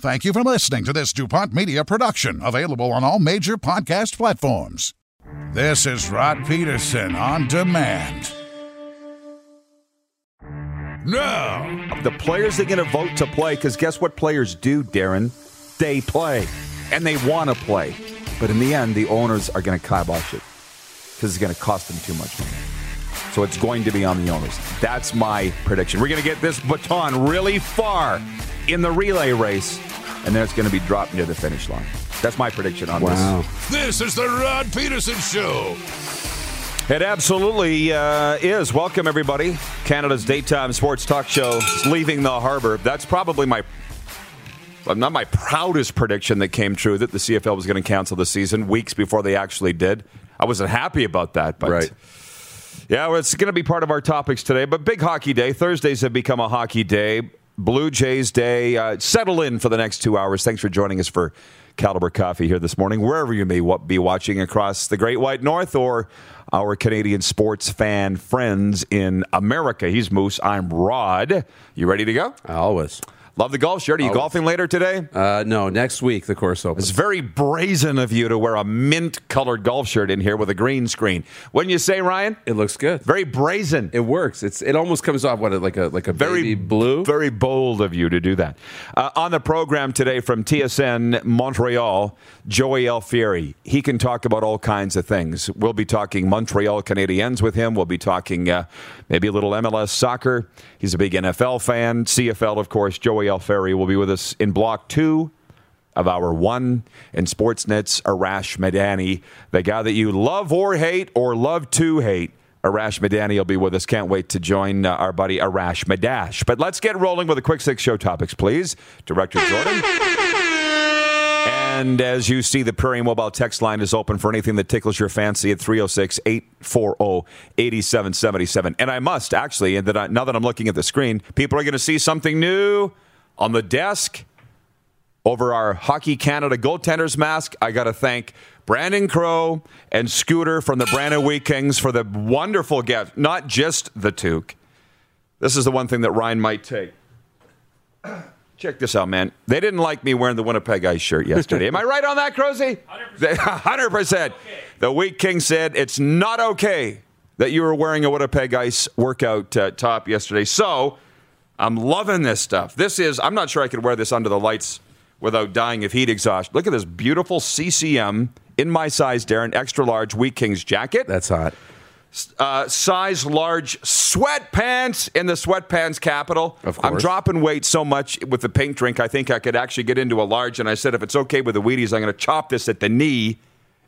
Thank you for listening to this DuPont Media production, available on all major podcast platforms. This is Rod Pedersen on demand. Now, the players are going to vote to play because guess what players do, Darren? They play and they want to play. But in the end, the owners are going to kibosh it because it's going to cost them too much money. So it's going to be on the owners. That's my prediction. We're going to get this baton really far in the relay race, and then it's going to be dropped near the finish line. That's my prediction on Wow. this. This is the Rod Pedersen Show. It absolutely uh, is. Welcome, everybody. Canada's daytime sports talk show is leaving the harbor. That's probably my, well, not my proudest prediction that came true that the CFL was going to cancel the season weeks before they actually did. I wasn't happy about that, but Right. yeah, well, it's going to be part of our topics today. But big hockey day. Thursdays have become a hockey day. Blue Jays Day. Uh, settle in for the next two hours. Thanks for joining us for Caliber Coffee here this morning, wherever you may be watching across the Great White North or our Canadian sports fan friends in America. He's Moose. I'm Rod. You ready to go? Always. Love the golf shirt. Are you Always. golfing later today? Uh, no, next week the course opens. It's very brazen of you to wear a mint colored golf shirt in here with a green screen. Wouldn't you say, Ryan? It looks good. Very brazen. It works. It's it almost comes off what like a like a very baby blue. Very bold of you to do that. Uh, on the program today from TSN Montreal, Joey Alfieri. He can talk about all kinds of things. We'll be talking Montreal Canadiens with him. We'll be talking uh, maybe a little MLS soccer. He's a big NFL fan. CFL, of course. Joey Alfieri will be with us in block two of our one and Sportsnet's Arash Madani, the guy that you love or hate or love to hate. Arash Madani will be with us. Can't wait to join uh, our buddy Arash Madash. But let's get rolling with the quick six show topics, please. Director Jordan. And as you see, the Prairie Mobile text line is open for anything that tickles your fancy at 306 840 8777. And I must actually, and that I, now that I'm looking at the screen, people are going to see something new on the desk over our Hockey Canada goaltenders mask. I got to thank Brandon Crow and Scooter from the Brandon Wheat Kings for the wonderful gift. Not just the toque. This is the one thing that Ryan might take. Check this out, man. They didn't like me wearing the Winnipeg Ice shirt yesterday. Am I right on that, Crozy? 100%. 100%. The Wheat King said it's not okay that you were wearing a Winnipeg Ice workout uh, top yesterday. So I'm loving this stuff. This is, I'm not sure I could wear this under the lights without dying of heat exhaustion. Look at this beautiful CCM in my size, Darren, extra large Wheat Kings jacket. That's hot. Uh, size large sweatpants in the sweatpants capital. Of course. I'm dropping weight so much with the pink drink, I think I could actually get into a large. And I said, if it's okay with the Wheaties, I'm going to chop this at the knee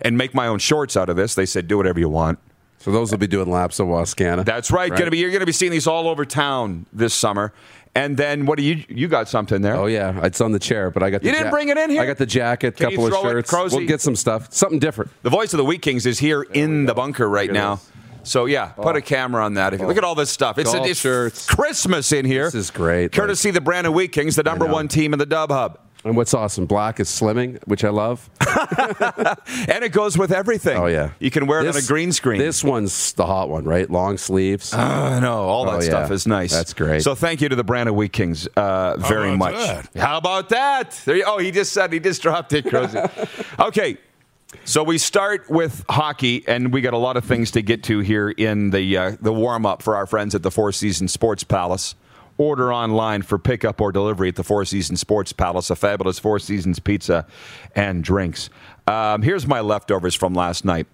and make my own shorts out of this. They said, do whatever you want. So those will be doing laps of Wascana. That's right. Gonna be you're going to be seeing these all over town this summer. And then what do you you got something there? Oh yeah, it's on the chair, but I got. The You didn't bring it in here? I got the jacket, Can you couple of throw it, shirts. Crozy? we'll get some stuff, something different. The voice of the Wheat Kings is here in the bunker right now. this. So yeah, put a camera on that. If you look at all this stuff, it's, Golf it's shirts. Christmas in here. This is great. Courtesy the Brandon Wheat Kings, the number one team in the Dub Hub. And what's awesome, black is slimming, which I love. And it goes with everything. Oh yeah, You can wear it on a green screen. This one's the hot one, right? Long sleeves. I know all that Oh, yeah. stuff is nice. That's great. So thank you to the Brandon Wheat Kings uh, very about much. that? How about that? There you, oh, he just said he just dropped it, Crozy. okay. So we start with hockey, and we got a lot of things to get to here in the uh, the warm up for our friends at the Four Seasons Sports Palace. Order online for pickup or delivery at the Four Seasons Sports Palace, a fabulous Four Seasons pizza and drinks. Um, here's my leftovers from last night.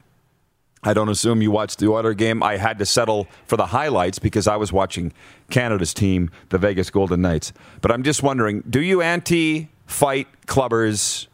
I don't assume you watched the Oiler game. I had to settle for the highlights because I was watching Canada's team, the Vegas Golden Knights. But I'm just wondering, do you anti-fight clubbers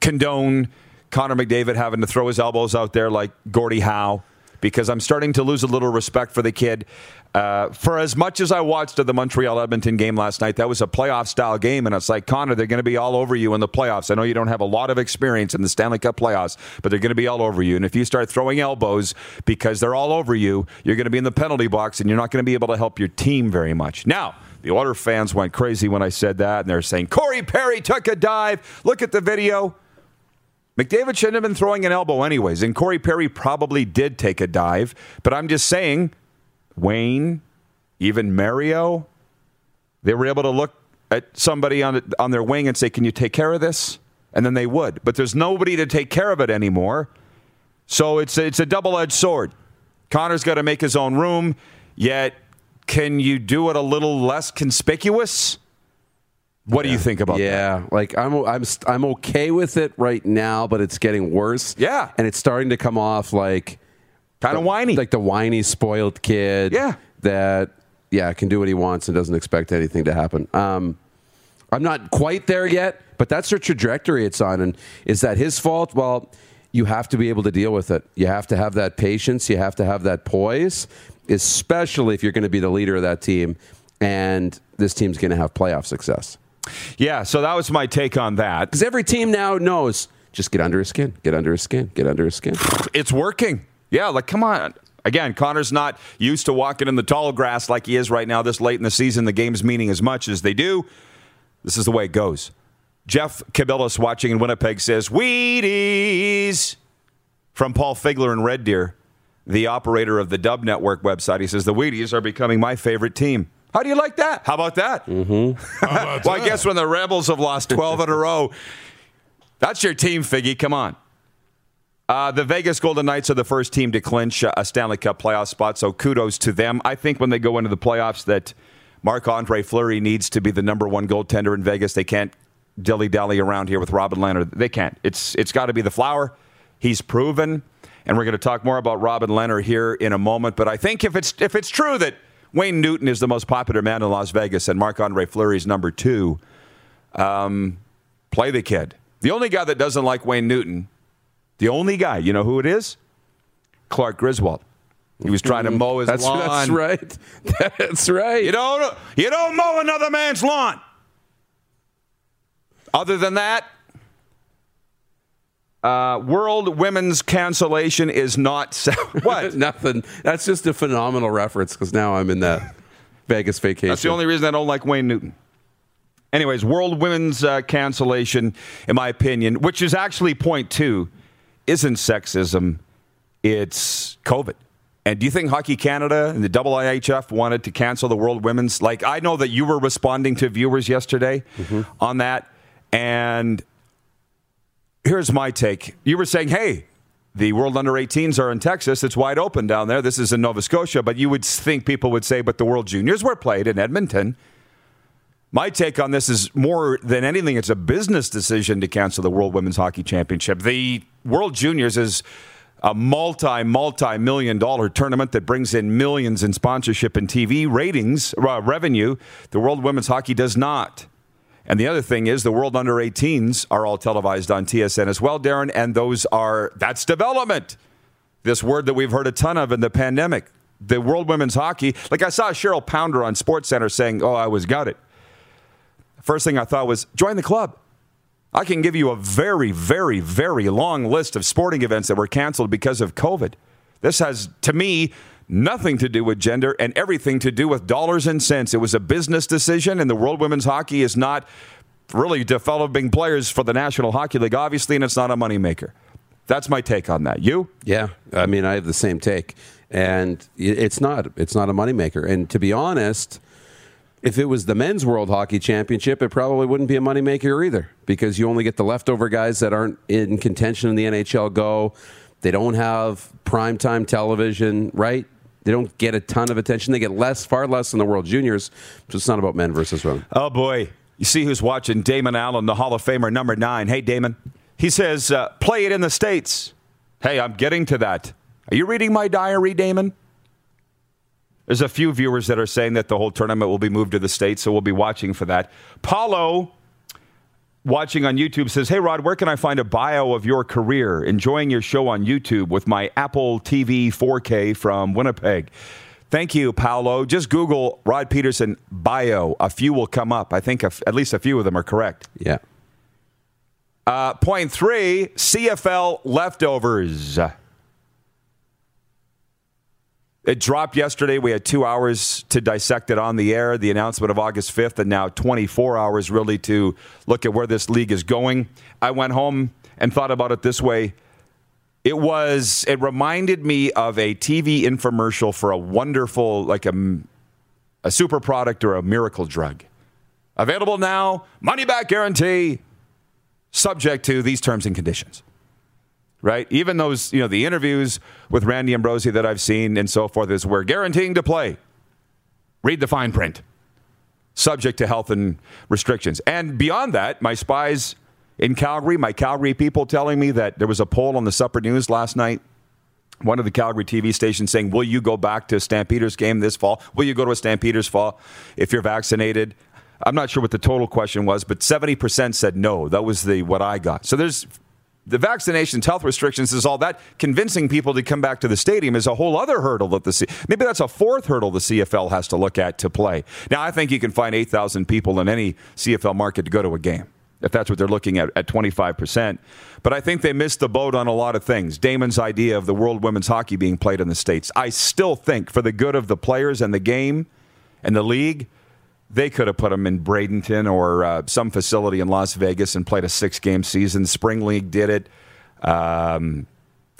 condone Connor McDavid having to throw his elbows out there like Gordie Howe? Because I'm starting to lose a little respect for the kid. Uh, for as much as I watched the Montreal Edmonton game last night, that was a playoff style game, and it's like Connor, they're going to be all over you in the playoffs. I know you don't have a lot of experience in the Stanley Cup playoffs, but they're going to be all over you. And if you start throwing elbows because they're all over you, you're going to be in the penalty box, and you're not going to be able to help your team very much. Now, the Oilers fans went crazy when I said that, and they're saying Corey Perry took a dive. Look at the video. McDavid shouldn't have been throwing an elbow anyways, and Corey Perry probably did take a dive. But I'm just saying, Wayne, even Mario, they were able to look at somebody on on their wing and say, "Can you take care of this?" And then they would. But there's nobody to take care of it anymore. So it's it's a double edged sword. Connor's got to make his own room. Yet, can you do it a little less conspicuous? What do you think about that? yeah, like I'm I'm I'm okay with it right now, but it's getting worse. Yeah. and it's starting to come off like Kind of whiny. like the whiny, spoiled kid. Yeah. that yeah can do what he wants and doesn't expect anything to happen. Um, I'm not quite there yet, but that's the trajectory it's on. And is that his fault? Well, you have to be able to deal with it. You have to have that patience. You have to have that poise, especially if you're going to be the leader of that team. And this team's going to have playoff success. yeah. So that was my take on that. Because every team now knows just get under his skin, get under his skin, get under his skin. it's working. Yeah, like come on. Again, Connor's not used to walking in the tall grass like he is right now this late in the season. The game's meaning as much as they do. This is the way it goes. Jeff Cabillas watching in Winnipeg says, Wheaties from Paul Figler in Red Deer, the operator of the Dub Network website. He says, The Wheaties are becoming my favorite team. How do you like that? How about that? Mm-hmm. How about Well, I guess when the Rebels have lost 12 in a row, that's your team, Figgy. Come on. Uh, the Vegas Golden Knights are the first team to clinch uh, a Stanley Cup playoff spot, so kudos to them. I think when they go into the playoffs, that Marc Andre Fleury needs to be the number one goaltender in Vegas. They can't dilly dally around here with Robin Lehner. They can't. It's it's got to be the flower. He's proven, and we're going to talk more about Robin Lehner here in a moment. But I think if it's if it's true that Wayne Newton is the most popular man in Las Vegas and Marc Andre Fleury is number two, um, play the kid. The only guy that doesn't like Wayne Newton, the only guy, you know who it is? Clark Griswold. He was trying to mow his That's, lawn. that's right. That's right. You don't you don't mow another man's lawn. Other than that, uh, world women's cancellation is not what. Nothing. That's just a phenomenal reference because now I'm in the Vegas vacation. That's the only reason I don't like Wayne Newton. Anyways, world women's uh, cancellation, in my opinion, which is actually point two, isn't sexism. It's COVID. And do you think Hockey Canada and the IIHF wanted to cancel the World Women's? Like, I know that you were responding to viewers yesterday mm-hmm. on that. And here's my take. You were saying, hey, the World Under 18s are in Texas. It's wide open down there. This is in Nova Scotia. But you would think people would say, but the World Juniors were played in Edmonton. My take on this is more than anything, it's a business decision to cancel the World Women's Hockey Championship. The World Juniors is a multi, multi million dollar tournament that brings in millions in sponsorship and TV ratings, uh, revenue. The World Women's Hockey does not. And the other thing is the World Under 18s are all televised on TSN as well, Darren, and those are, that's development. This word that we've heard a ton of in the pandemic. The World Women's Hockey, like I saw Cheryl Pounder on SportsCenter saying, oh, I was gutted. First thing I thought was join the club. I can give you a very, very, very long list of sporting events that were canceled because of COVID. This has, to me, nothing to do with gender and everything to do with dollars and cents. It was a business decision, and the World Women's Hockey is not really developing players for the National Hockey League, obviously, and it's not a moneymaker. That's my take on that. You? Yeah, I mean, I have the same take, and it's not. It's not a moneymaker. And to be honest, if it was the men's World Hockey Championship, it probably wouldn't be a moneymaker either, because you only get the leftover guys that aren't in contention in the NHL go. They don't have primetime television, right? They don't get a ton of attention. They get less, far less than the World Juniors. So it's not about men versus women. Oh boy, you see who's watching? Damon Allen, the Hall of Famer, number nine. Hey, Damon. He says, uh, play it in the States. Hey, I'm getting to that. Are you reading my diary, Damon? There's a few viewers that are saying that the whole tournament will be moved to the States, so we'll be watching for that. Paulo, watching on YouTube, says, Hey, Rod, where can I find a bio of your career? Enjoying your show on YouTube with my Apple TV 4K from Winnipeg. Thank you, Paulo. Just Google Rod Pedersen bio. A few will come up. I think at least a few of them are correct. Yeah. Uh, point three CFL leftovers. It dropped yesterday. We had two hours to dissect it on the air, the announcement of August 5th, and now 24 hours really to look at where this league is going. I went home and thought about it this way. It was, it reminded me of a TV infomercial for a wonderful, like a, a super product or a miracle drug. Available now, money back guarantee subject to these terms and conditions. Right? Even those, you know, the interviews with Randy Ambrosie that I've seen and so forth is we're guaranteeing to play. Read the fine print. Subject to health and restrictions. And beyond that, my spies in Calgary, my Calgary people telling me that there was a poll on the Supper News last night one of the Calgary TV stations saying, Will you go back to Stampeders game this fall? Will you go to a Stampeders fall if you're vaccinated? I'm not sure what the total question was, but 70% said no. That was the what I got. So there's the vaccinations, health restrictions, is all that. Convincing people to come back to the stadium is a whole other hurdle that the C- maybe that's a fourth hurdle the CFL has to look at to play. Now I think you can find 8,000 people in any CFL market to go to a game if that's what they're looking at at 25%. But I think they missed the boat on a lot of things. Damon's idea of the World Women's Hockey being played in the States. I still think for the good of the players and the game and the league, they could have put them in Bradenton or uh, some facility in Las Vegas and played a six game season. Spring League did it. Um,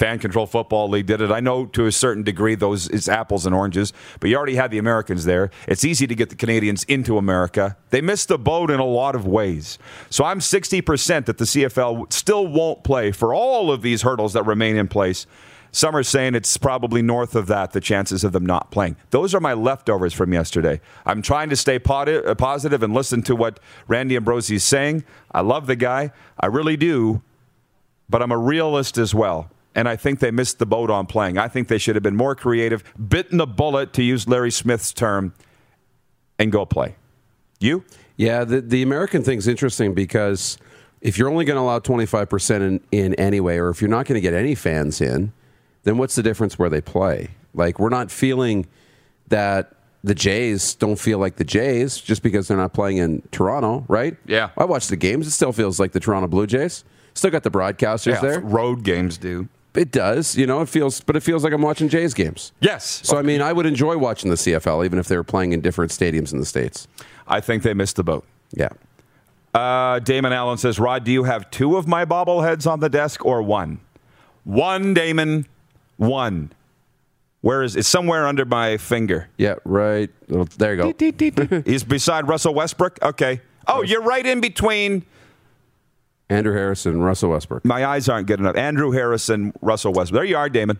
Fan Control Football League did it. I know to a certain degree those is apples and oranges, but you already had the Americans there. It's easy to get the Canadians into America. They missed the boat in a lot of ways. So I'm 60% that the CFL still won't play for all of these hurdles that remain in place. Some are saying it's probably north of that, the chances of them not playing. Those are my leftovers from yesterday. I'm trying to stay uh, positive and listen to what Randy Ambrosie is saying. I love the guy. I really do. But I'm a realist as well. And I think they missed the boat on playing. I think they should have been more creative, bitten the bullet, to use Larry Smith's term, and go play. You? Yeah, the, the American thing's interesting because if you're only going to allow 25% in, in anyway, or if you're not going to get any fans in, then what's the difference where they play? Like, we're not feeling that the Jays don't feel like the Jays just because they're not playing in Toronto, right? Yeah. I watch the games. It still feels like the Toronto Blue Jays. Still got the broadcasters yeah, there. Road games do. It does, you know. It feels, but it feels like I'm watching Jays games. Yes. So I mean, I would enjoy watching the CFL even if they were playing in different stadiums in the states. I think they missed the boat. Yeah. Uh, Damon Allen says, Rod, do you have two of my bobbleheads on the desk or one? One, Damon. One. Where is it? Somewhere under my finger. Yeah, right. There you go. He's beside Russell Westbrook. Okay. Oh, you're right in between. Andrew Harrison, and Russell Westbrook. My eyes aren't good enough. Andrew Harrison, Russell Westbrook. There you are, Damon.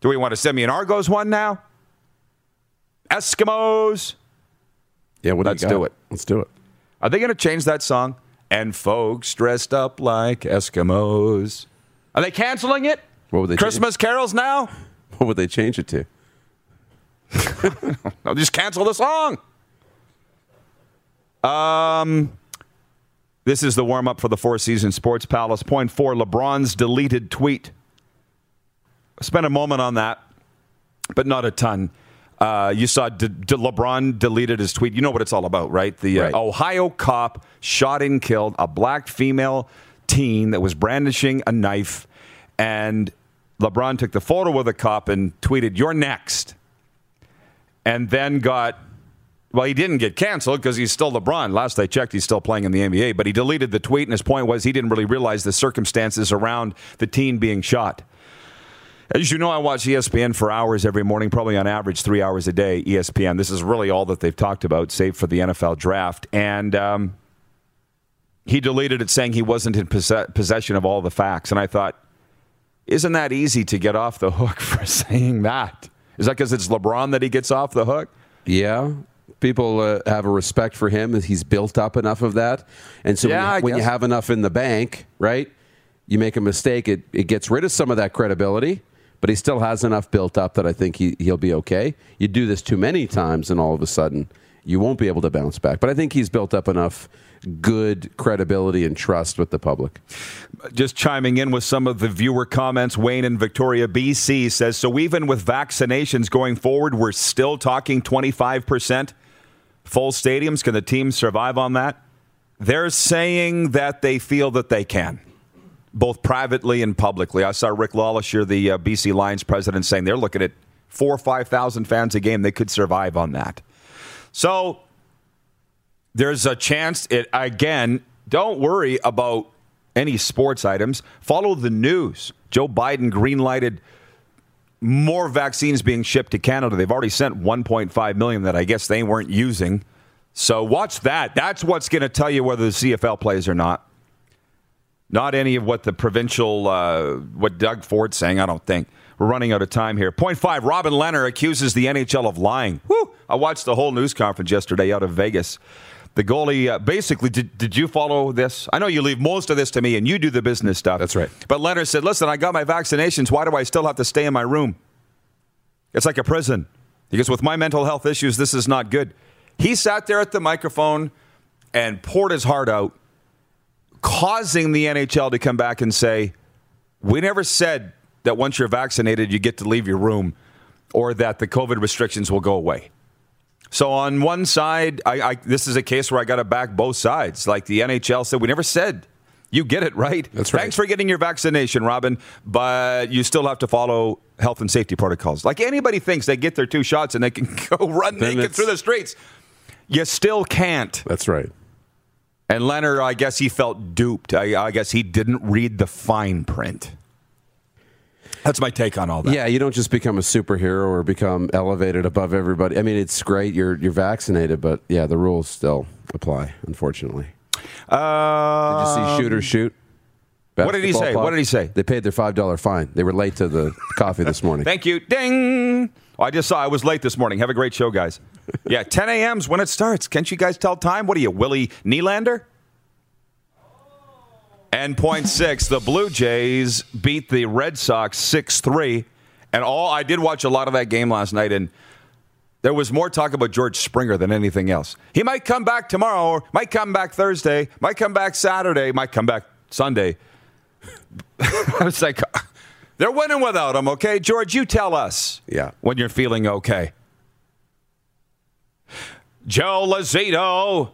Do we want to send me an Argos one now? Eskimos. Yeah, what let's do, do, it. Let's do it. Are they going to change that song? And folks dressed up like Eskimos. Are they canceling it? What would they? Christmas change? carols now? What would they change it to? I'll just cancel the song. Um, this is the warm up for the Four Seasons Sports Palace. Point four: LeBron's deleted tweet. Spent a moment on that, but not a ton. Uh, you saw De- De- LeBron deleted his tweet. You know what it's all about, right? The uh. Ohio cop shot and killed a black female teen that was brandishing a knife, and LeBron took the photo with the cop and tweeted, "You're next," and then got Well, he didn't get canceled because he's still LeBron. Last I checked, he's still playing in the NBA. But he deleted the tweet, and his point was he didn't really realize the circumstances around the teen being shot. As you know, I watch ESPN for hours every morning, probably on average three hours a day. ESPN. This is really all that they've talked about, save for the NFL draft. And um, he deleted it saying he wasn't in possession of all the facts. And I thought, isn't that easy to get off the hook for saying that? Is that because it's LeBron that he gets off the hook? Yeah. People uh, have a respect for him. He's built up enough of that. And so Yeah, when, you, when you have enough in the bank, right, you make a mistake, it, it gets rid of some of that credibility, but he still has enough built up that I think he, he'll be okay. You do this too many times, and all of a sudden, you won't be able to bounce back. But I think he's built up enough good credibility and trust with the public. Just chiming in with some of the viewer comments, Wayne in Victoria, BC says So even with vaccinations going forward, we're still talking 25% full stadiums. Can the team survive on that? They're saying that they feel that they can, both privately and publicly. I saw Rick LeLacheur, the uh, BC Lions president, saying they're looking at four or 5,000 fans a game. They could survive on that. So there's a chance it again don't worry about any sports items. Follow the news. Joe biden greenlighted more vaccines being shipped to canada. They've already sent 1.5 million that i guess they weren't using. So watch that. That's what's going to tell you whether the cfl plays or not. Not any of what the provincial uh, what doug ford's saying i don't think we're running out of time here. Point five, Robin Lehner accuses the NHL of lying. Whew. I watched the whole news conference yesterday out of Vegas. The goalie uh, basically did. Did you follow this? I know you leave most of this to me, and you do the business stuff. That's right. But Lehner said, "Listen, I got my vaccinations. Why do I still have to stay in my room? It's like a prison. Because with my mental health issues, this is not good." He sat there at the microphone and poured his heart out, causing the NHL to come back and say, "We never said that once you're vaccinated, you get to leave your room, or that the COVID restrictions will go away." So on one side, I, I, this is a case where I got to back both sides. Like the NHL said, we never said. You get it right. That's right. Thanks for getting your vaccination, Robin, but you still have to follow health and safety protocols. Like anybody thinks they get their two shots and they can go run Then naked through the streets. You still can't. That's right. And Lehner, I guess he felt duped. I, I guess he didn't read the fine print. That's my take on all that. Yeah, you don't just become a superhero or become elevated above everybody. I mean, it's great you're you're vaccinated, but yeah, the rules still apply. Unfortunately, Uh, did you see shooter shoot? what did he say? What did he say? They paid their five dollar fine. They were late to the coffee this morning. Thank you. Ding. Oh, I just saw I was late this morning. Have a great show, guys. Yeah, 10 a.m.'s when it starts. Can't you guys tell time? What are you, Willie Nylander? And point six, the Blue Jays beat the Red Sox 6 3. And all I did watch a lot of that game last night, and there was more talk about George Springer than anything else. He might come back tomorrow, or might come back Thursday, might come back Saturday, might come back Sunday. I was like, they're winning without him, okay? George, you tell us Yeah. when you're feeling okay. Joe Lazito,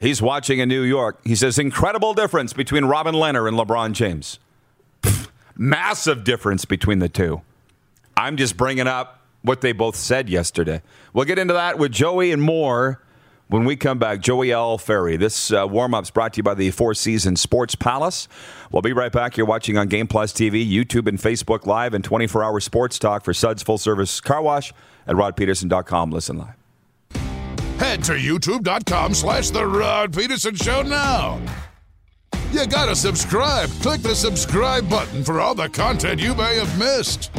he's watching in New York. He says, incredible difference between Robin Lehner and LeBron James. Massive difference between the two. I'm just bringing up what they both said yesterday. We'll get into that with Joey and more when we come back. Joey Alfieri. This uh, warm up's brought to you by the Four Seasons Sports Palace. We'll be right back. You're watching on Game Plus TV, YouTube, and Facebook Live, and 24 hour sports talk for Suds Full Service Car Wash at rodpedersen.com. Listen live. Head to youtube.com slash The Rod Pedersen Show now. You gotta subscribe. Click the subscribe button for all the content you may have missed.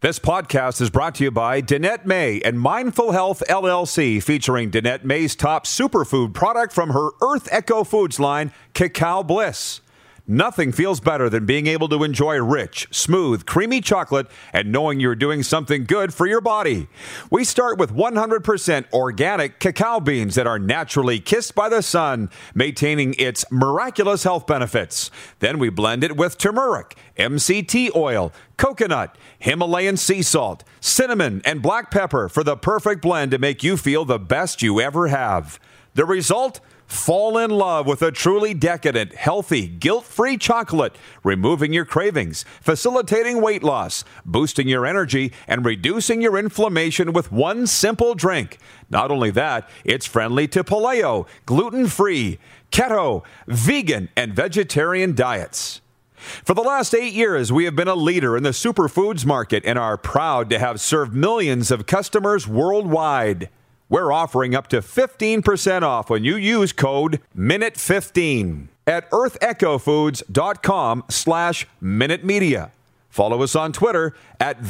This podcast is brought to you by Danette May and Mindful Health LLC, featuring Danette May's top superfood product from her Earth Echo Foods line, Cacao Bliss. Nothing feels better than being able to enjoy rich, smooth, creamy chocolate and knowing you're doing something good for your body. We start with 100% organic cacao beans that are naturally kissed by the sun, maintaining its miraculous health benefits. Then we blend it with turmeric, MCT oil, coconut, Himalayan sea salt, cinnamon, and black pepper for the perfect blend to make you feel the best you ever have. The result? Fall in love with a truly decadent, healthy, guilt free chocolate, removing your cravings, facilitating weight loss, boosting your energy, and reducing your inflammation with one simple drink. Not only that, it's friendly to paleo, gluten free, keto, vegan, and vegetarian diets. For the last eight years, we have been a leader in the superfoods market and are proud to have served millions of customers worldwide. We're offering up to 15% off when you use code MINUTE15 at earthechofoods.com slash Minute Media. Follow us on Twitter at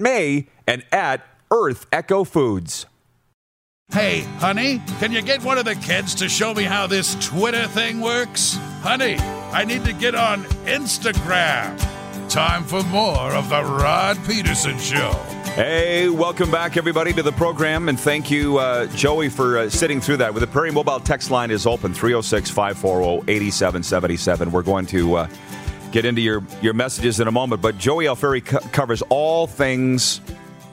May and at Earth Echo Foods. Hey, honey, can you get one of the kids to show me how this Twitter thing works? Honey, I need to get on Instagram. Time for more of The Rod Pedersen Show. Hey, welcome back, everybody, to the program. And thank you, uh, Joey, for uh, sitting through that. With the Prairie Mobile text line is open 306 540 8777. We're going to uh, get into your, your messages in a moment. But Joey Alfieri co- covers all things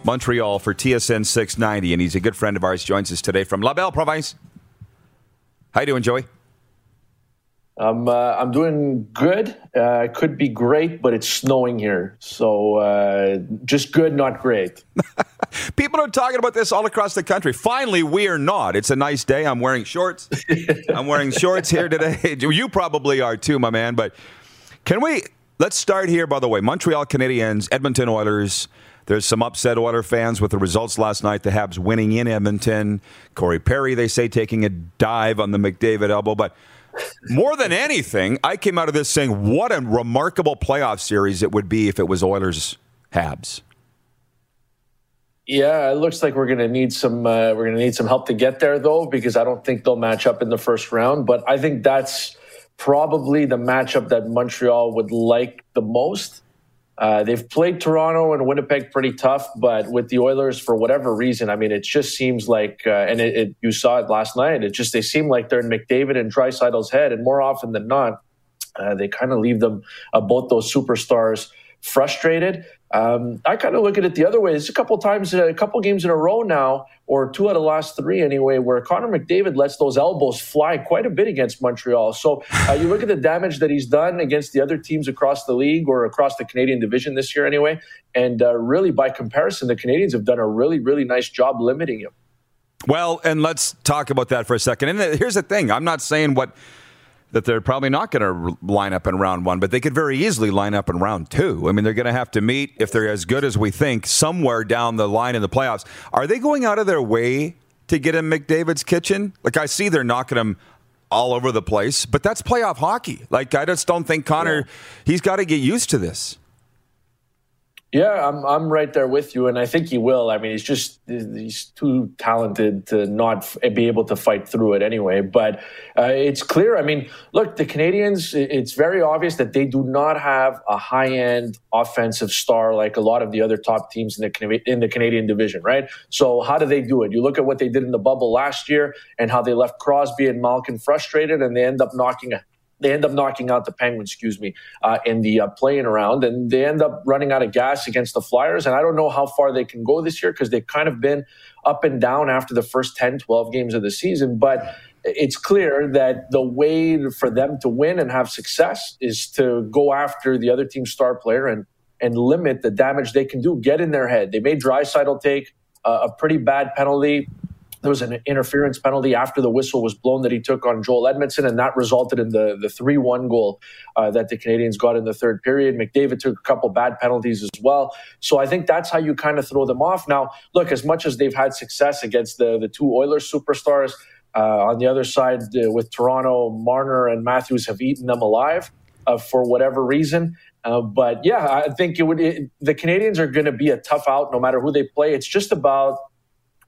Montreal for TSN 690. And he's a good friend of ours, joins us today from La Belle Province. How you doing, Joey? I'm uh, I'm doing good. Uh, could be great, but it's snowing here, so uh, just good, not great. People are talking about this all across the country. Finally, we are not. It's a nice day. I'm wearing shorts. I'm wearing shorts here today. You probably are too, my man. But can we? Let's start here. By the way, Montreal Canadiens, Edmonton Oilers. There's some upset Oiler fans with the results last night. The Habs winning in Edmonton. Corey Perry, they say, taking a dive on the McDavid elbow, but more than anything, I came out of this saying, what a remarkable playoff series it would be if it was Oilers Habs. Yeah, it looks like we're going to need some uh, we're going to need some help to get there though because I don't think they'll match up in the first round, but I think that's probably the matchup that Montreal would like the most. Uh, they've played Toronto and Winnipeg pretty tough, but with the Oilers, for whatever reason, I mean, it just seems like, uh, and it, it, you saw it last night. It just they seem like they're in McDavid and Draisaitl's head, and more often than not, uh, they kind of leave them uh, both those superstars frustrated. Um, I kind of look at it the other way. It's a couple times, a couple games in a row now, or two out of the last three anyway, where Connor McDavid lets those elbows fly quite a bit against Montreal. So uh, you look at the damage that he's done against the other teams across the league or across the Canadian division this year anyway. And uh, really, by comparison, the Canadians have done a really, really nice job limiting him. Well, and let's talk about that for a second. And here's the thing I'm not saying what that they're probably not going to line up in round one, but they could very easily line up in round two. I mean, they're going to have to meet, if they're as good as we think, somewhere down the line in the playoffs. Are they going out of their way to get in McDavid's kitchen? Like, I see they're knocking him all over the place, but that's playoff hockey. Like, I just don't think Connor, yeah. he's got to get used to this. Yeah, I'm I'm right there with you, and I think he will. I mean, he's just he's too talented to not be able to fight through it anyway. But uh, it's clear. I mean, look, the Canadians. It's very obvious that they do not have a high end offensive star like a lot of the other top teams in the in the Canadian division, right? So how do they do it? You look at what they did in the bubble last year and how they left Crosby and Malkin frustrated, and they end up knocking they end up knocking out the Penguins, excuse me, uh, in the uh, playing around, and they end up running out of gas against the Flyers. And I don't know how far they can go this year because they've kind of been up and down after the first 10, 12 games of the season. But it's clear that the way for them to win and have success is to go after the other team's star player and and limit the damage they can do. Get in their head. They made Draisaitl take uh, a pretty bad penalty there was an interference penalty after the whistle was blown that he took on Joel Edmundson, and that resulted in the the three one goal uh, that the Canadians got in the third period. McDavid took a couple bad penalties as well, so I think that's how you kind of throw them off. Now, look, as much as they've had success against the the two Oilers superstars. Uh, on the other side, uh, with Toronto, Marner and Matthews have eaten them alive uh, for whatever reason. Uh, but yeah, I think it would. It, the Canadians are going to be a tough out no matter who they play. It's just about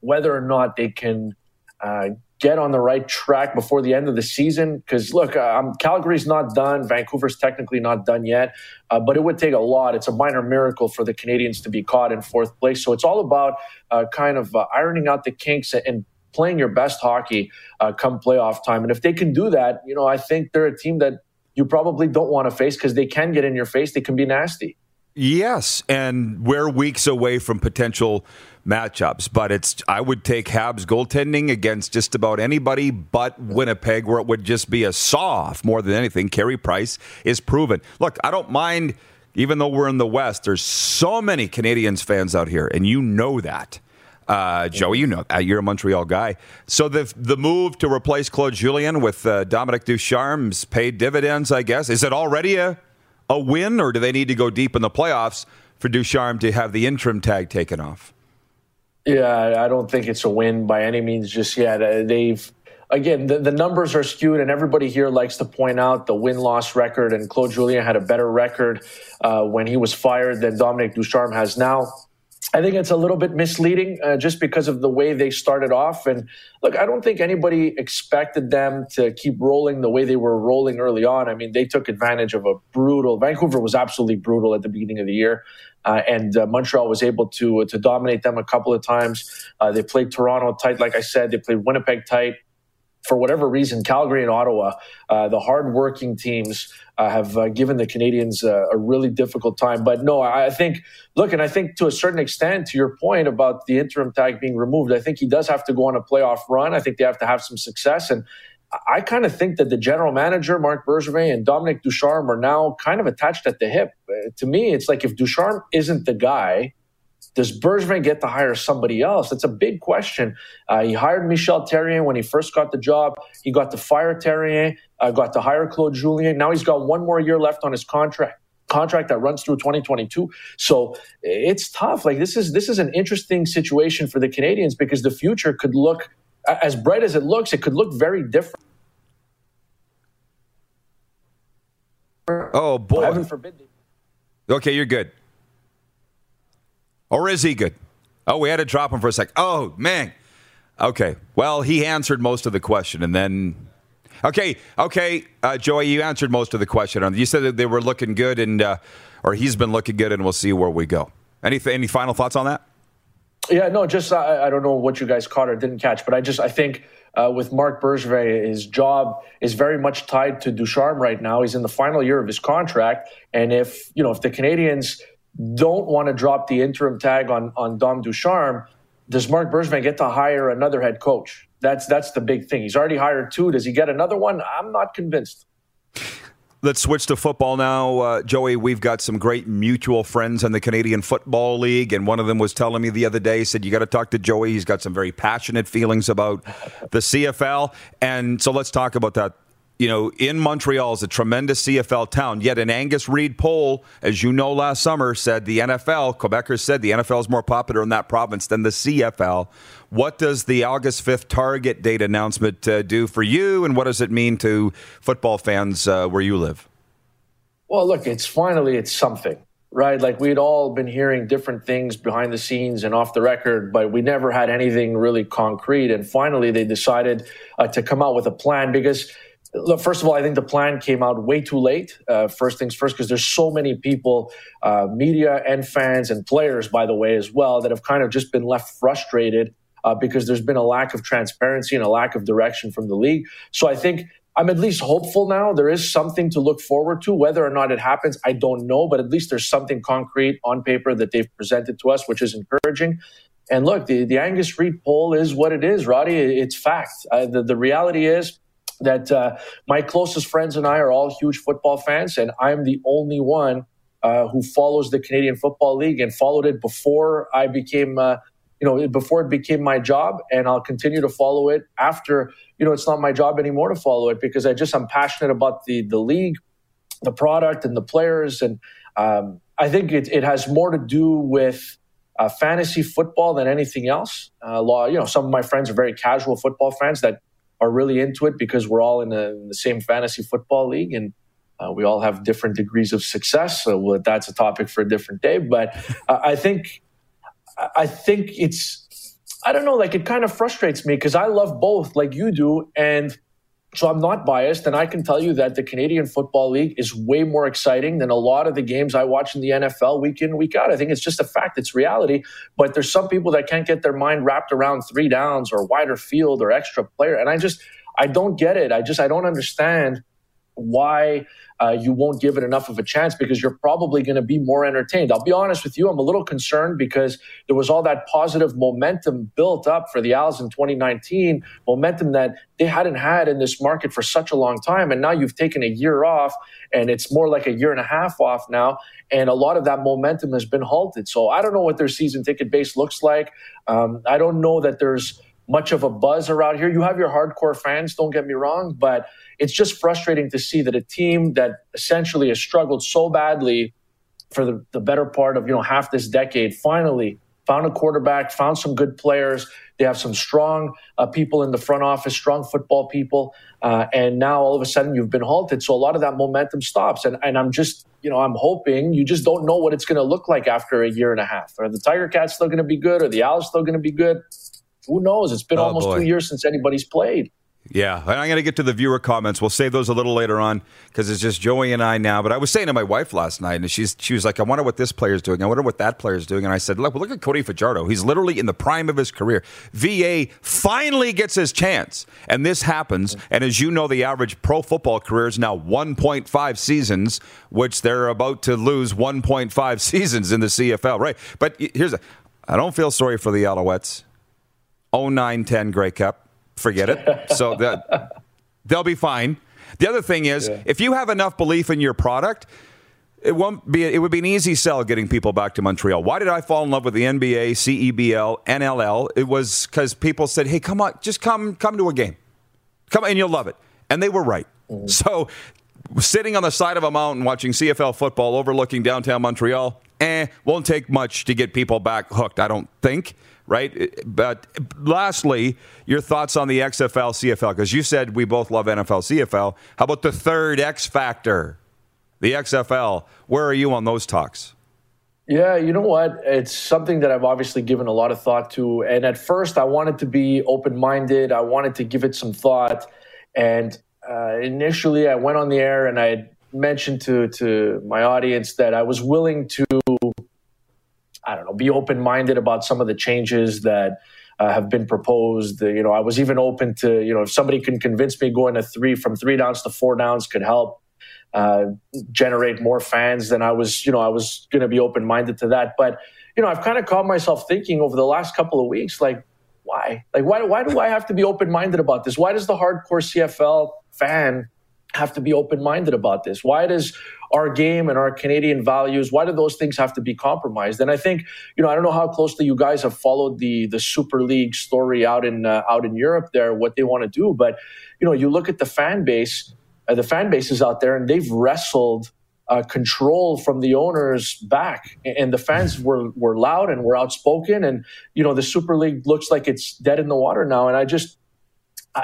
whether or not they can uh, get on the right track before the end of the season. Because look, um, Calgary's not done. Vancouver's technically not done yet, uh, but it would take a lot. It's a minor miracle for the Canadians to be caught in fourth place. So it's all about uh, kind of uh, ironing out the kinks and playing your best hockey uh, come playoff time. And if they can do that, you know, I think they're a team that you probably don't want to face because they can get in your face. They can be nasty. Yes, and we're weeks away from potential matchups, but it's I would take Habs goaltending against just about anybody but Winnipeg, where it would just be a soft more than anything. Carey Price is proven. Look, I don't mind, even though we're in the West. There's so many Canadians fans out here, and you know that. Uh, Joey, you know uh, you're a Montreal guy. So the the move to replace Claude Julien with uh, Dominic Ducharme's paid dividends, I guess. Is it already a a win, or do they need to go deep in the playoffs for Ducharme to have the interim tag taken off? Yeah, I don't think it's a win by any means just yet. Uh, they've again the, the numbers are skewed, and everybody here likes to point out the win loss record. And Claude Julien had a better record uh, when he was fired than Dominic Ducharme has now. I think it's a little bit misleading uh, just because of the way they started off. And look, I don't think anybody expected them to keep rolling the way they were rolling early on. I mean, they took advantage of a brutal. Vancouver was absolutely brutal at the beginning of the year, and uh, Montreal was able to to dominate them a couple of times. Uh, they played Toronto tight, like I said. They played Winnipeg tight for whatever reason, Calgary and Ottawa, uh, the hardworking teams, uh, have uh, given the Canadians a really difficult time. But no, I think, look, and I think to a certain extent, to your point about the interim tag being removed, I think he does have to go on a playoff run. I think they have to have some success. And I kind of think that the general manager, Marc Bergevin, and Dominic Ducharme are now kind of attached at the hip. Uh, to me, it's like if Ducharme isn't the guy, does Bergevin get to hire somebody else? That's a big question. Uh, he hired Michel Therrien when he first got the job. He got to fire Therrien, uh, got to hire Claude Julien. Now he's got one more year left on his contract contract that runs through 2022. So it's tough. Like this is this is an interesting situation for the Canadians because the future could look as bright as it looks. It could look very different. Oh boy! Heaven forbid. Okay, you're good. Or is he good? Oh, we had to drop him for a sec. Oh, man. Okay. Well, he answered most of the question, and then. Okay, okay, uh, Joey, you answered most of the question. You said that they were looking good, and uh, or he's been looking good, and we'll see where we go. Any any final thoughts on that? Yeah, no, just I, I don't know what you guys caught or didn't catch, but I just I think uh, with Marc Bergevin, his job is very much tied to Ducharme right now. He's in the final year of his contract, and if you know if the Canadians don't want to drop the interim tag on on Dom Ducharme, does Marc Bergevin get to hire another head coach? That's that's the big thing. He's already hired two. Does he get another one? I'm not convinced. Let's switch to football now, uh, Joey. We've got some great mutual friends in the Canadian Football League, and one of them was telling me the other day. Said you got to talk to Joey. He's got some very passionate feelings about the CFL, and so let's talk about that you know, in Montreal is a tremendous CFL town. Yet an Angus Reid poll, as you know, last summer said the NFL, Quebecers said the NFL is more popular in that province than the CFL. What does the August 5th target date announcement uh, do for you, and what does it mean to football fans uh, where you live? Well, look, it's finally it's something, right? Like we'd all been hearing different things behind the scenes and off the record, but we never had anything really concrete. And finally, they decided uh, to come out with a plan because – Look, first of all, I think the plan came out way too late. Uh, first things first, because there's so many people, uh, media and fans and players, by the way, as well, that have kind of just been left frustrated uh, because there's been a lack of transparency and a lack of direction from the league. So I think I'm at least hopeful now. There is something to look forward to. Whether or not it happens, I don't know, but at least there's something concrete on paper that they've presented to us, which is encouraging. And look, the, the Angus Reid poll is what it is, Roddy. It's fact. Uh, the, the reality is, that uh, my closest friends and I are all huge football fans, and I'm the only one uh, who follows the Canadian Football League and followed it before I became, uh, you know, before it became my job, and I'll continue to follow it after, you know, it's not my job anymore to follow it because I just I'm passionate about the the league, the product, and the players, and um, I think it, it has more to do with. Uh, fantasy football than anything else. Uh, law, you know, some of my friends are very casual football fans that are really into it because we're all in, a, in the same fantasy football league and uh, we all have different degrees of success. So well, that's a topic for a different day. But uh, I think I think it's I don't know, like it kind of frustrates me because I love both, like you do, and so I'm not biased, and I can tell you that the Canadian Football League is way more exciting than a lot of the games I watch in the NFL week in, week out. I think it's just a fact, it's reality. But there's some people that can't get their mind wrapped around three downs or wider field or extra player. And I just, I don't get it. I just, I don't understand why uh, you won't give it enough of a chance because you're probably going to be more entertained. I'll be honest with you, I'm a little concerned because there was all that positive momentum built up for the Als in 2019, momentum that they hadn't had in this market for such a long time. And now you've taken a year off, and it's more like a year and a half off now. And a lot of that momentum has been halted. So I don't know what their season ticket base looks like. Um, I don't know that there's much of a buzz around here. You have your hardcore fans, don't get me wrong, but it's just frustrating to see that a team that essentially has struggled so badly for the, the better part of you know half this decade finally found a quarterback, found some good players. They have some strong uh, people in the front office, strong football people, uh, and now all of a sudden you've been halted. So a lot of that momentum stops, and and I'm just you know I'm hoping you just don't know what it's going to look like after a year and a half. Are the Tiger Cats still going to be good? Are the Als still going to be good? Who knows? It's been oh, almost boy. two years since anybody's played. Yeah, and I'm going to get to the viewer comments. We'll save those a little later on because it's just Joey and I now. But I was saying to my wife last night, and she's she was like, "I wonder what this player's doing. I wonder what that player's doing." And I said, "Look, look at Cody Fajardo. He's literally in the prime of his career. VA finally gets his chance, and this happens. And as you know, the average pro football career is now 1.5 seasons, which they're about to lose 1.5 seasons in the CFL, right? But here's a, I don't feel sorry for the Alouettes. 0910 Grey Cup. Forget it. So that they'll be fine. The other thing is, yeah. if you have enough belief in your product, it won't be. It would be an easy sell getting people back to Montreal. Why did I fall in love with the NBA, CEBL, NLL? It was because people said, "Hey, come on, just come, come to a game, come and you'll love it." And they were right. Mm-hmm. So, sitting on the side of a mountain watching CFL football, overlooking downtown Montreal, eh, won't take much to get people back hooked. I don't think right? But lastly, your thoughts on the XFL, CFL, because you said we both love NFL, CFL. How about the third X factor, the XFL? Where are you on those talks? Yeah, you know what? It's something that I've obviously given a lot of thought to. And at first, I wanted to be open minded, I wanted to give it some thought. And uh, initially, I went on the air and I mentioned to, to my audience that I was willing to I don't know, be open minded about some of the changes that uh, have been proposed. you know, I was even open to, you know, if somebody can convince me going to three from three downs to four downs could help uh, generate more fans, then I was, you know, I was going to be open minded to that. But, you know, I've kind of caught myself thinking over the last couple of weeks, like, why? Like, why, why do I have to be open minded about this? Why does the hardcore CFL fan have to be open minded about this? Why does our game and our Canadian values, why do those things have to be compromised? And I think, you know, I don't know how closely you guys have followed the the Super League story out in uh, out in Europe there, what they want to do, but you know, you look at the fan base, uh, the fan bases out there, and they've wrestled uh, control from the owners back, and the fans were were loud and were outspoken, and you know, the Super League looks like it's dead in the water now, and I just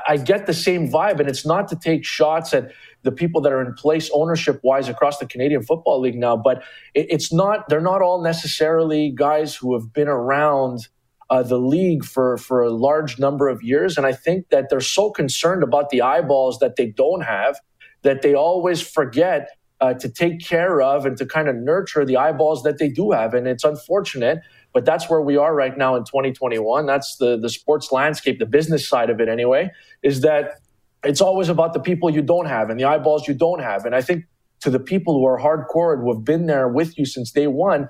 I get the same vibe, and it's not to take shots at the people that are in place ownership wise across the Canadian Football League now, but it's not, they're not all necessarily guys who have been around uh, the league for, for a large number of years. And I think that they're so concerned about the eyeballs that they don't have that they always forget uh, to take care of and to kind of nurture the eyeballs that they do have. And it's unfortunate but that's where we are right now in 2021. That's the the sports landscape, the business side of it anyway, is that it's always about the people you don't have and the eyeballs you don't have. And I think to the people who are hardcore and who have been there with you since day one,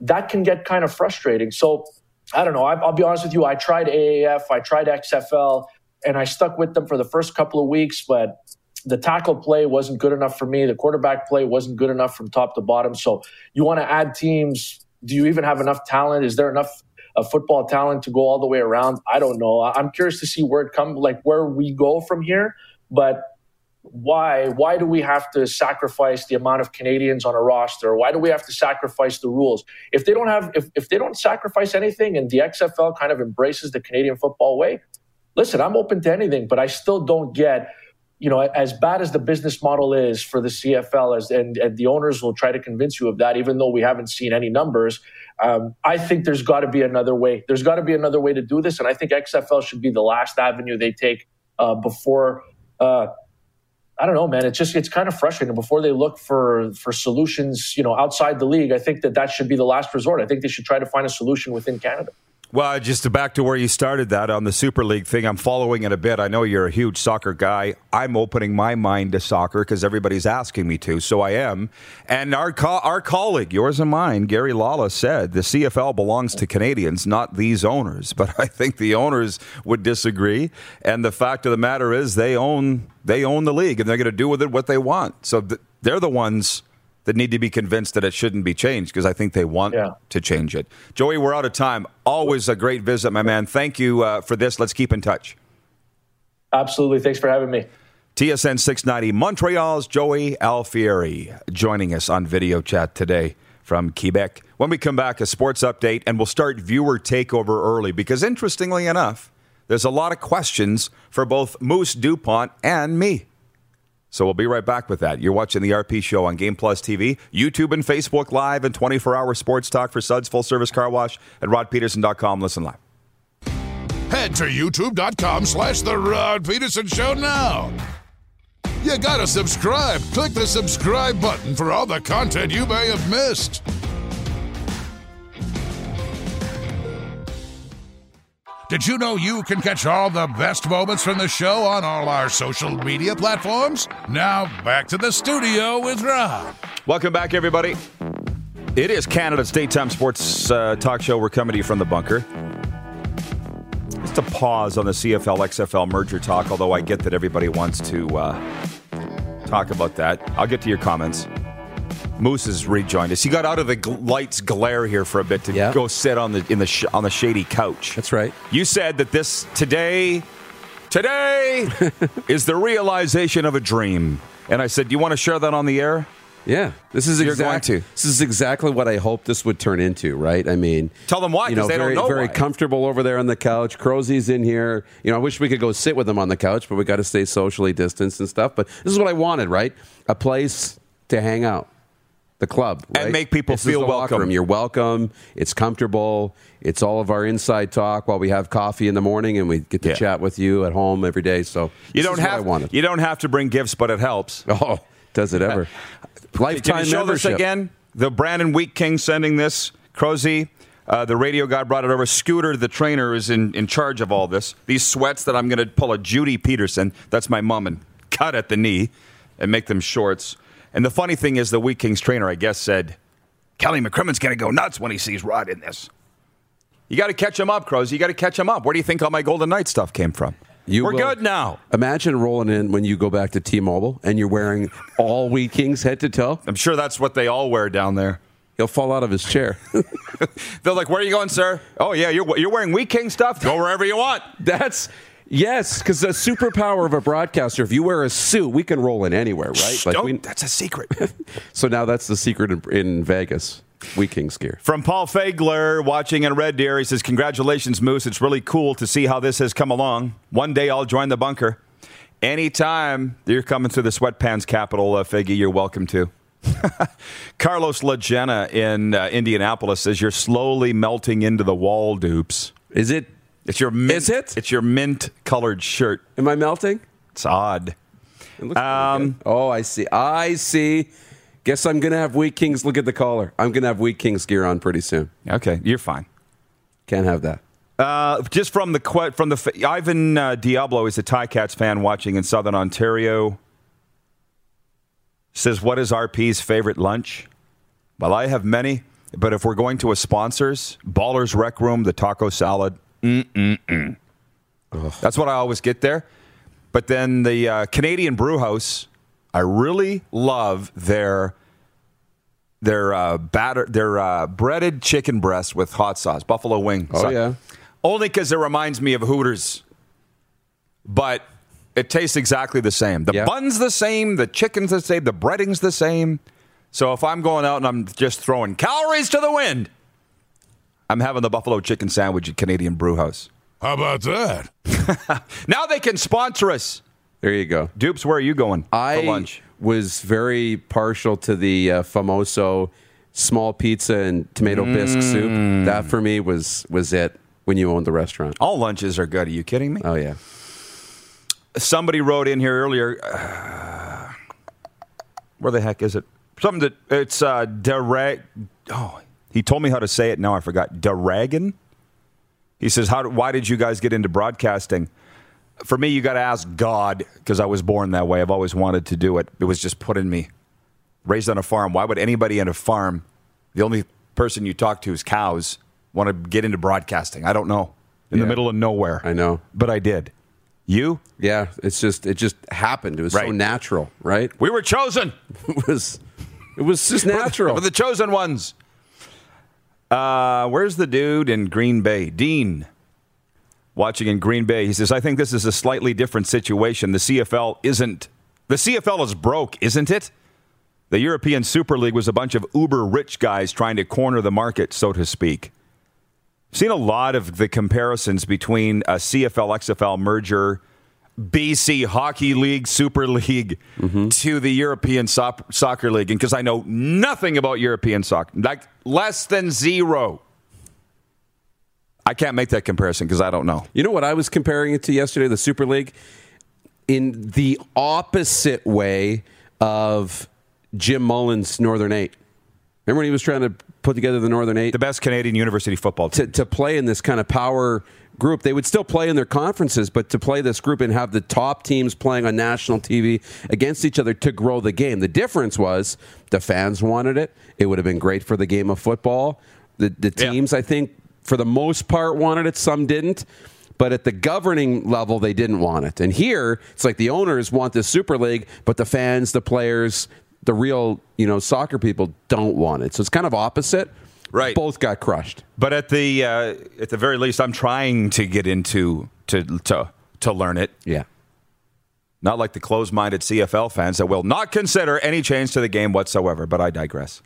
that can get kind of frustrating. So I don't know. I, will be honest with you. I tried AAF, I tried XFL, and I stuck with them for the first couple of weeks, but the tackle play wasn't good enough for me. The quarterback play wasn't good enough from top to bottom. So you want to add teams do you even have enough talent? Is there enough uh, football talent to go all the way around? I don't know. I'm curious to see where it comes, like where we go from here. But why? Why do we have to sacrifice the amount of Canadians on a roster? Why do we have to sacrifice the rules? If they don't have, if, if they don't sacrifice anything, and the XFL kind of embraces the Canadian football way, listen, I'm open to anything. But I still don't get you know, as bad as the business model is for the CFL, as and, and the owners will try to convince you of that, even though we haven't seen any numbers. Um, I think there's got to be another way. There's got to be another way to do this, and I think XFL should be the last avenue they take uh, before. Uh, I don't know, man. It's just it's kind of frustrating. Before they look for for solutions, you know, outside the league, I think that that should be the last resort. I think they should try to find a solution within Canada. Well, just back to where you started that on the Super League thing, I'm following it a bit. I know you're a huge soccer guy. I'm opening my mind to soccer because everybody's asking me to, so I am. And our co- our colleague, yours and mine, Gary Lawless, said the CFL belongs to Canadians, not these owners. But I think the owners would disagree. And the fact of the matter is, they own they own the league, and they're going to do with it what they want. So th- they're the ones that need to be convinced that it shouldn't be changed because I think they want Yeah. to change it. Joey, we're out of time. Always a great visit, my man. Thank you uh, for this. Let's keep in touch. Absolutely. Thanks for having me. TSN 690 Montreal's Joey Alfieri joining us on video chat today from Quebec. When we come back, a sports update, and we'll start viewer takeover early because, interestingly enough, there's a lot of questions for both Moose DuPont and me. So we'll be right back with that. You're watching the RP Show on Game Plus TV, YouTube and Facebook Live, and 24 hour sports talk for Suds Full Service Car Wash at rodpedersen.com. Listen live. Head to youtube.com slash The Rod Pedersen Show now. You gotta subscribe. Click the subscribe button for all the content you may have missed. Did you know you can catch all the best moments from the show on all our social media platforms? Now, back to the studio with Rob. Welcome back, everybody. It is Canada's daytime sports uh, talk show. We're coming to you from the bunker. Just a pause on the CFL XFL merger talk, although I get that everybody wants to uh, talk about that. I'll get to your comments. Moose has rejoined us. He got out of the gl- lights glare here for a bit to Yeah. go sit on the in the sh- on the shady couch. That's right. You said that this today, today is the realization of a dream, and I said, "Do you want to share that on the air?" Yeah, this is You're going to. This is exactly what I hoped this would turn into, right? I mean, Tell them why, You 'cause know, they don't very, know very why. comfortable over there on the couch. Crozie's in here. You know, I wish we could go sit with him on the couch, but we got to stay socially distanced and stuff. But this is what I wanted, right? A place to hang out. The club And make people This feel welcome. You're welcome. It's comfortable. It's all of our inside talk while we have coffee in the morning, and we get to Yeah. chat with you at home every day. So You don't have you don't have to bring gifts, but it helps. Oh, does it ever? Can Lifetime you show membership. this again? The Brandon Wheat King sending this. Crozy, uh, the radio guy brought it over. Scooter, the trainer, is in, in charge of all this. These sweats that I'm going to pull a Judy Pedersen. That's my mom and cut at the knee and make them shorts. And the funny thing is, the Wheat King's trainer, I guess, said Kelly McCrimmon's going to go nuts when he sees Rod in this. You got to catch him up, Crozy. You got to catch him up. Where do you think all my Golden Knight stuff came from? You We're will- good now. Imagine rolling in when you go back to T-Mobile and you're wearing all Wheat Kings head to toe. I'm sure that's what they all wear down there. He'll fall out of his chair. They're like, "Where are you going, sir?" Oh yeah, you're you're wearing Wheat King stuff. Go wherever you want. That's yes, because the superpower of a broadcaster. If you wear a suit, we can roll in anywhere, right? Shh, don't- we, that's a secret. so now that's the secret in, in Vegas. We Kings gear. From Paul Fagler, watching in Red Deer, he says, "Congratulations, Moose. It's really cool to see how this has come along. One day I'll join the bunker. Anytime you're coming to the sweatpants capital, uh, Figgy, you're welcome to." Carlos Lagena in uh, Indianapolis says you're slowly melting into the wall dupes. Is it? It's your mint, Is it? It's your mint colored shirt. Am I melting? It's odd. It looks Um, oh, I see. I see. Guess I'm gonna have Wheat Kings. Look at the collar. I'm gonna have Wheat Kings gear on pretty soon. Okay, you're fine. Can't have that. Uh, just from the from the f- Ivan uh, Diablo is a Ticats fan watching in Southern Ontario. Says, "What is RP's favorite lunch?" Well, I have many, but if we're going to a sponsors, Ballers Rec Room, the taco salad, mm-mm-mm. that's what I always get there. But then the uh, Canadian Brew House, I really love their their uh, batter, their uh, breaded chicken breast with hot sauce, buffalo wing. Oh, So- yeah. only because it reminds me of Hooters, but it tastes exactly the same. The Yeah. bun's the same, the chicken's the same, the breading's the same. So if I'm going out and I'm just throwing calories to the wind, I'm having the buffalo chicken sandwich at Canadian Brew House. How about that? Now they can sponsor us. There you go. Dupes, where are you going I for lunch? was very partial to the uh, famoso small pizza and tomato bisque Mm. soup. That for me was was it when you owned the restaurant. All lunches are good. Are you kidding me? Oh yeah. somebody wrote in here earlier. Uh, where the heck is it? Something that it's uh, Derag. Oh, he told me how to say it. Now I forgot. Daragon. He says, "How? Why did you guys get into broadcasting?" For me, you got to ask God because I was born that way. I've always wanted to do it. It was just put in me. Raised on a farm. Why would anybody in a farm, the only person you talk to is cows, want to get into broadcasting? I don't know. In the middle of nowhere. I know. but I did. You? Yeah, it's just it just happened. It was so natural, right? We were chosen. It was it was just natural. We're the chosen ones. Uh, where's the dude in Green Bay? Dean. Watching in Green Bay. He says, I think this is a slightly different situation. The CFL isn't. The CFL is broke, isn't it? The European Super League was a bunch of uber rich guys trying to corner the market, so to speak. Seen a lot of the comparisons between a CFL XFL merger, BC Hockey League, Super League, mm-hmm. to the European soc- Soccer League. And because I know nothing about European soccer, like less than zero, I can't make that comparison because I don't know. You know what I was comparing it to yesterday, the Super League? In the opposite way of Jim Mullen's Northern Eight. Remember when he was trying to put together the Northern Eight? The best Canadian university football to, to play in this kind of power group. They would still play in their conferences, but to play this group and have the top teams playing on national TV against each other to grow the game. The difference was the fans wanted it. It would have been great for the game of football. The, the Yeah. teams, I think, for the most part, wanted it. Some didn't. But at the governing level, they didn't want it. And here, it's like the owners want this Super League, but the fans, the players, the real, you know, soccer people don't want it. So it's kind of opposite. Right. Both got crushed. But at the uh, at the very least, I'm trying to get into to to to learn it. Yeah. Not like the closed-minded CFL fans that will not consider any change to the game whatsoever. But I digress.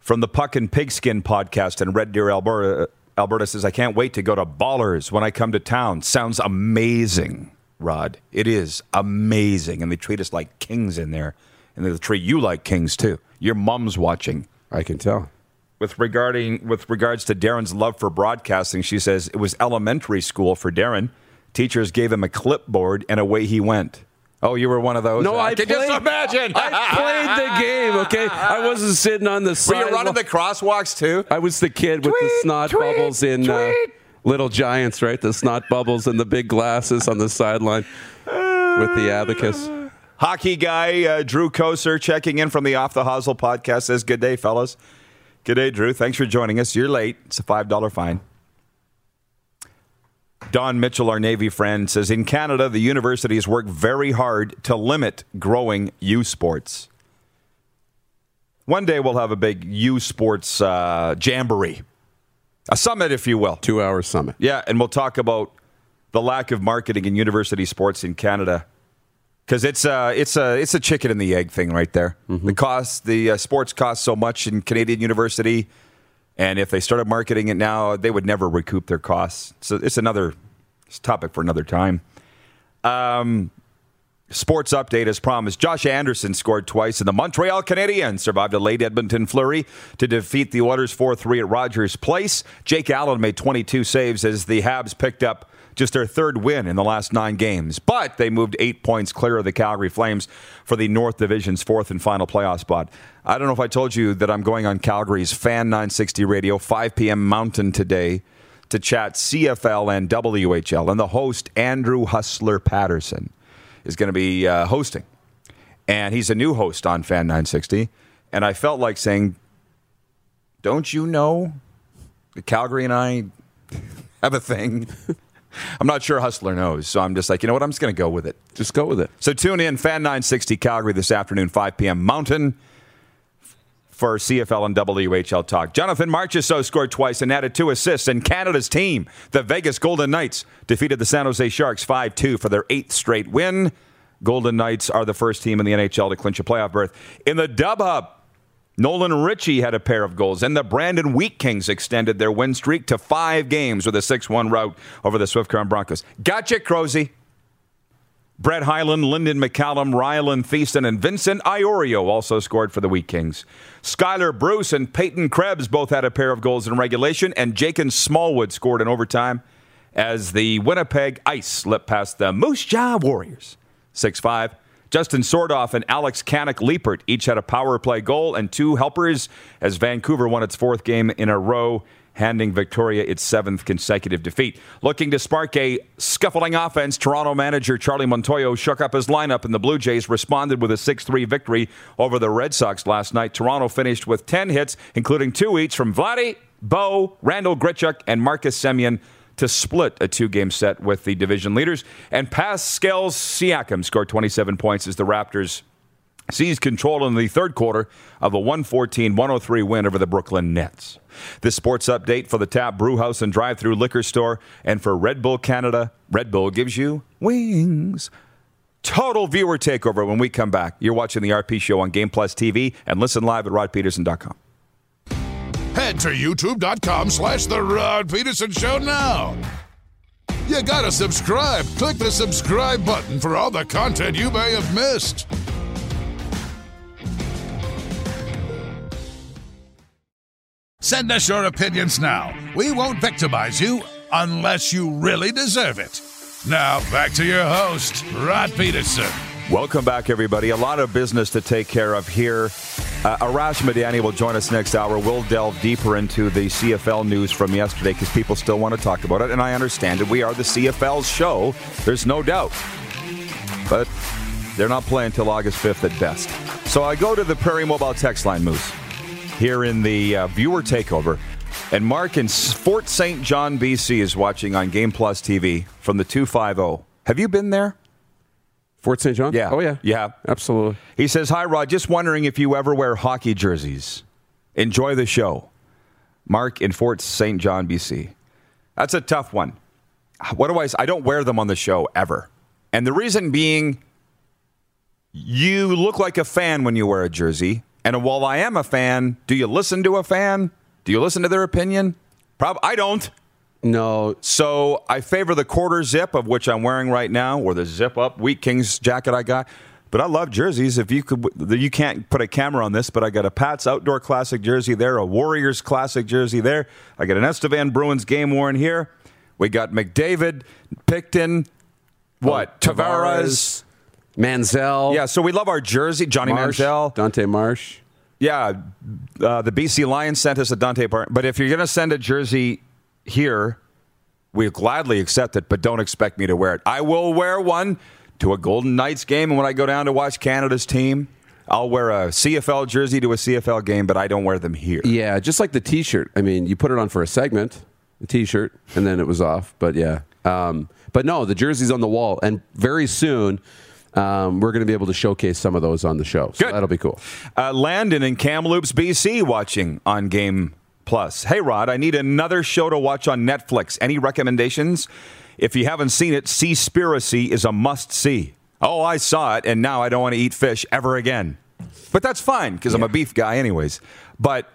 From the Puck and Pigskin podcast in Red Deer, Alberta, Alberta says, "I can't wait to go to Ballers when I come to town. Sounds amazing, Rod. It is amazing, and they treat us like kings in there, and they treat you like kings too. Your mom's watching." I can tell. with regarding with regards to Darren's love for broadcasting, she says it was elementary school for Darren. Teachers gave him a clipboard and away he went. Oh, you were one of those. No, I can played, just imagine. I played the game. Okay, I wasn't sitting on the Were side. you running the crosswalks too? I was the kid with the Tweet, snot tweet, bubbles in uh. Little Giants, right? The snot bubbles and the big glasses on the sideline with the abacus. Hockey guy uh, Drew Koser checking in from the Off the Hosel podcast says, "Good day, fellas. Good day, Drew. Thanks for joining us. You're late. It's a five dollar fine." Don Mitchell, our Navy friend, says in Canada, the universities work very hard to limit growing U sports. One day we'll have a big U sports uh, jamboree, a summit, if you will. Two hour summit. Yeah, and we'll talk about the lack of marketing in university sports in Canada because it's a it's a it's a chicken and the egg thing right there. The cost, the uh, sports cost so much in Canadian university, and if they started marketing it now, they would never recoup their costs. So it's another it's topic for another time. Um, sports update as promised. Josh Anderson scored twice, and the Montreal Canadiens survived a late Edmonton flurry to defeat the Oilers 4 3 at Rogers Place. Jake Allen made 22 saves as the Habs picked up just their third win in the last nine games, but they moved eight points clear of the Calgary Flames for the North Division's fourth and final playoff spot. I don't know if I told you that I'm going on Calgary's Fan 960 radio, 5 p.m. Mountain today to chat CFL and WHL, and the host, Andrew Hustler Patterson is going to be uh, hosting. And he's a new host on Fan 960. And I felt like saying, Don't you know that Calgary and I have a thing? I'm not sure Hustler knows. So I'm just like, you know what? I'm just going to go with it. Just go with it. So tune in, Fan 960 Calgary this afternoon, 5 p.m. Mountain for CFL and WHL talk. Jonathan Marchessault scored twice and added two assists, and Canada's team, the Vegas Golden Knights, defeated the San Jose Sharks 5 2 for their eighth straight win. Golden Knights are the first team in the NHL to clinch a playoff berth. In the Dub Hub, Nolan Ritchie had a pair of goals, and the Brandon Wheat Kings extended their win streak to five games with a 6 1 rout over the Swift Current Broncos. Gotcha, Crozy. Brett Hyland, Lyndon McCallum, Rylan Thiessen, and Vincent Iorio also scored for the Wheat Kings. Skylar Bruce and Peyton Krebs both had a pair of goals in regulation, and Jakin Smallwood scored in overtime as the Winnipeg Ice slipped past the Moose Jaw Warriors. 6 5. Justin Sourdif and Alex Kannok Leipert each had a power play goal and two helpers as Vancouver won its fourth game in a row handing Victoria its seventh consecutive defeat. Looking to spark a scuffling offense, Toronto manager Charlie Montoyo shook up his lineup, and the Blue Jays responded with a 6 3 victory over the Red Sox last night. Toronto finished with 10 hits, including two each from Vladdy, Bo, Randall Grichuk, and Marcus Semien to split a two game set with the division leaders. And Pascal Siakam scored 27 points as the Raptors seized control in the third quarter of a 114 103 win over the Brooklyn Nets. This sports update for the Tap Brewhouse and Drive Through Liquor Store and for Red Bull Canada. Red Bull gives you wings. Total viewer takeover when we come back. You're watching the RP show on Game Plus TV and listen live at rodpedersen.com. Head to youtube.com slash The Rod Pedersen Show now. You gotta subscribe. Click the subscribe button for all the content you may have missed. Send us your opinions now. We won't victimize you unless you really deserve it. Now, back to your host, Rod Pedersen. Welcome back, everybody. A lot of business to take care of here. Uh, Arash Madani will join us next hour. We'll delve deeper into the CFL news from yesterday because people still want to talk about it, and I understand it. We are the CFL's show, there's no doubt. But they're not playing until August 5th at best. So I go to the Prairie Mobile text line, Moose, here in the uh, viewer takeover. And Mark in Fort St. John, BC, is watching on Game Plus TV from the 250. Have you been there? Fort St. John? Yeah. Oh, yeah. Yeah. Absolutely. He says, Hi, Rod. Just wondering if you ever wear hockey jerseys. Enjoy the show. Mark in Fort St. John, BC. That's a tough one. What do I I don't wear them on the show ever. And the reason being, you look like a fan when you wear a jersey. And while I am a fan, do you listen to a fan? Do you listen to their opinion? Prob- I don't. No. So I favor the quarter zip, of which I'm wearing right now, or the zip up Wheat Kings jacket I got. But I love jerseys. If you could, you can't put a camera on this, but I got a Pat's Outdoor Classic jersey there, a Warriors Classic jersey there. I got an Estevan Bruins game worn here. We got McDavid, Picton, what Tavares. Manziel. Yeah, so we love our jersey. Johnny Marsh, Manziel. Dante Marsh. Yeah, uh, the BC Lions sent us a Dante Bar. But if you're going to send a jersey here, we'll gladly accept it, but don't expect me to wear it. I will wear one to a Golden Knights game, and when I go down to watch Canada's team, I'll wear a CFL jersey to a CFL game, but I don't wear them here. Yeah, just like the T-shirt. I mean, you put it on for a segment, the T-shirt, and then it was off. But yeah, um, but no, the jersey's on the wall, and very soon um, we're going to be able to showcase some of those on the show. So Good. that'll be cool. Uh, Landon in Kamloops, BC, watching on Game Plus. Hey, Rod, I need another show to watch on Netflix. Any recommendations? If you haven't seen it, Seaspiracy is a must see. Oh, I saw it, and now I don't want to eat fish ever again. But that's fine because I'm a beef guy, anyways. But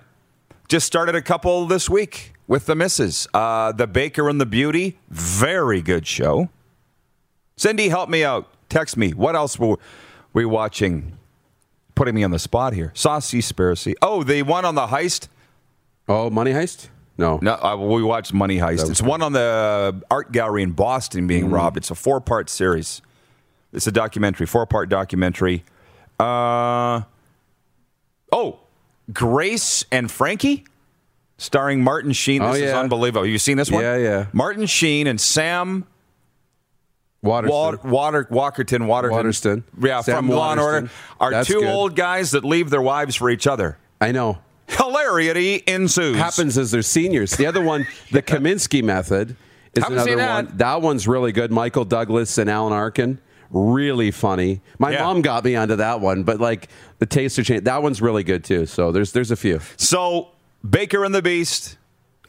just started a couple this week with the misses. Uh, the Baker and the Beauty, very good show. Cindy, help me out. Text me. What else were we watching? Putting me on the spot here. Saw Seaspiracy. Oh, the one on the heist. Oh, Money Heist? No. No, uh, we watched Money Heist. It's one on the art gallery in Boston being robbed. It's a four part series. It's a documentary, four part documentary. Uh, oh, Grace and Frankie, starring Martin Sheen. Oh, This is yeah. unbelievable. You seen this one? Yeah, yeah. Martin Sheen and Sam Waterston. Water, Water, Walkerton, Waterton. Waterston. Yeah, Sam from Law and Order Waterston. are That's two good. old guys that leave their wives for each other. I know. Hilarity ensues. Happens as they're seniors. The other one, the Kominsky method, is Haven't another that. one. That one's really good. Michael Douglas and Alan Arkin. Really funny. My Yeah. mom got me onto that one, but like the taster change, that one's really good too. So there's there's a few. So, Baker and the Beast.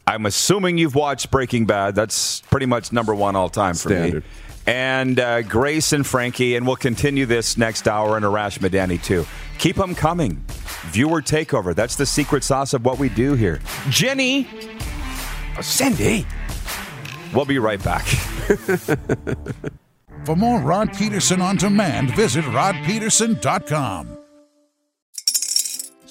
I'm assuming you've watched Breaking Bad. That's pretty much number one all time for Standard. me. And uh, Grace and Frankie, and we'll continue this next hour and Arash Madani too. Keep them coming. Viewer takeover. That's the secret sauce of what we do here. Jenny, oh, Cindy. We'll be right back. For more Rod Pedersen on demand, visit rodpedersen.com.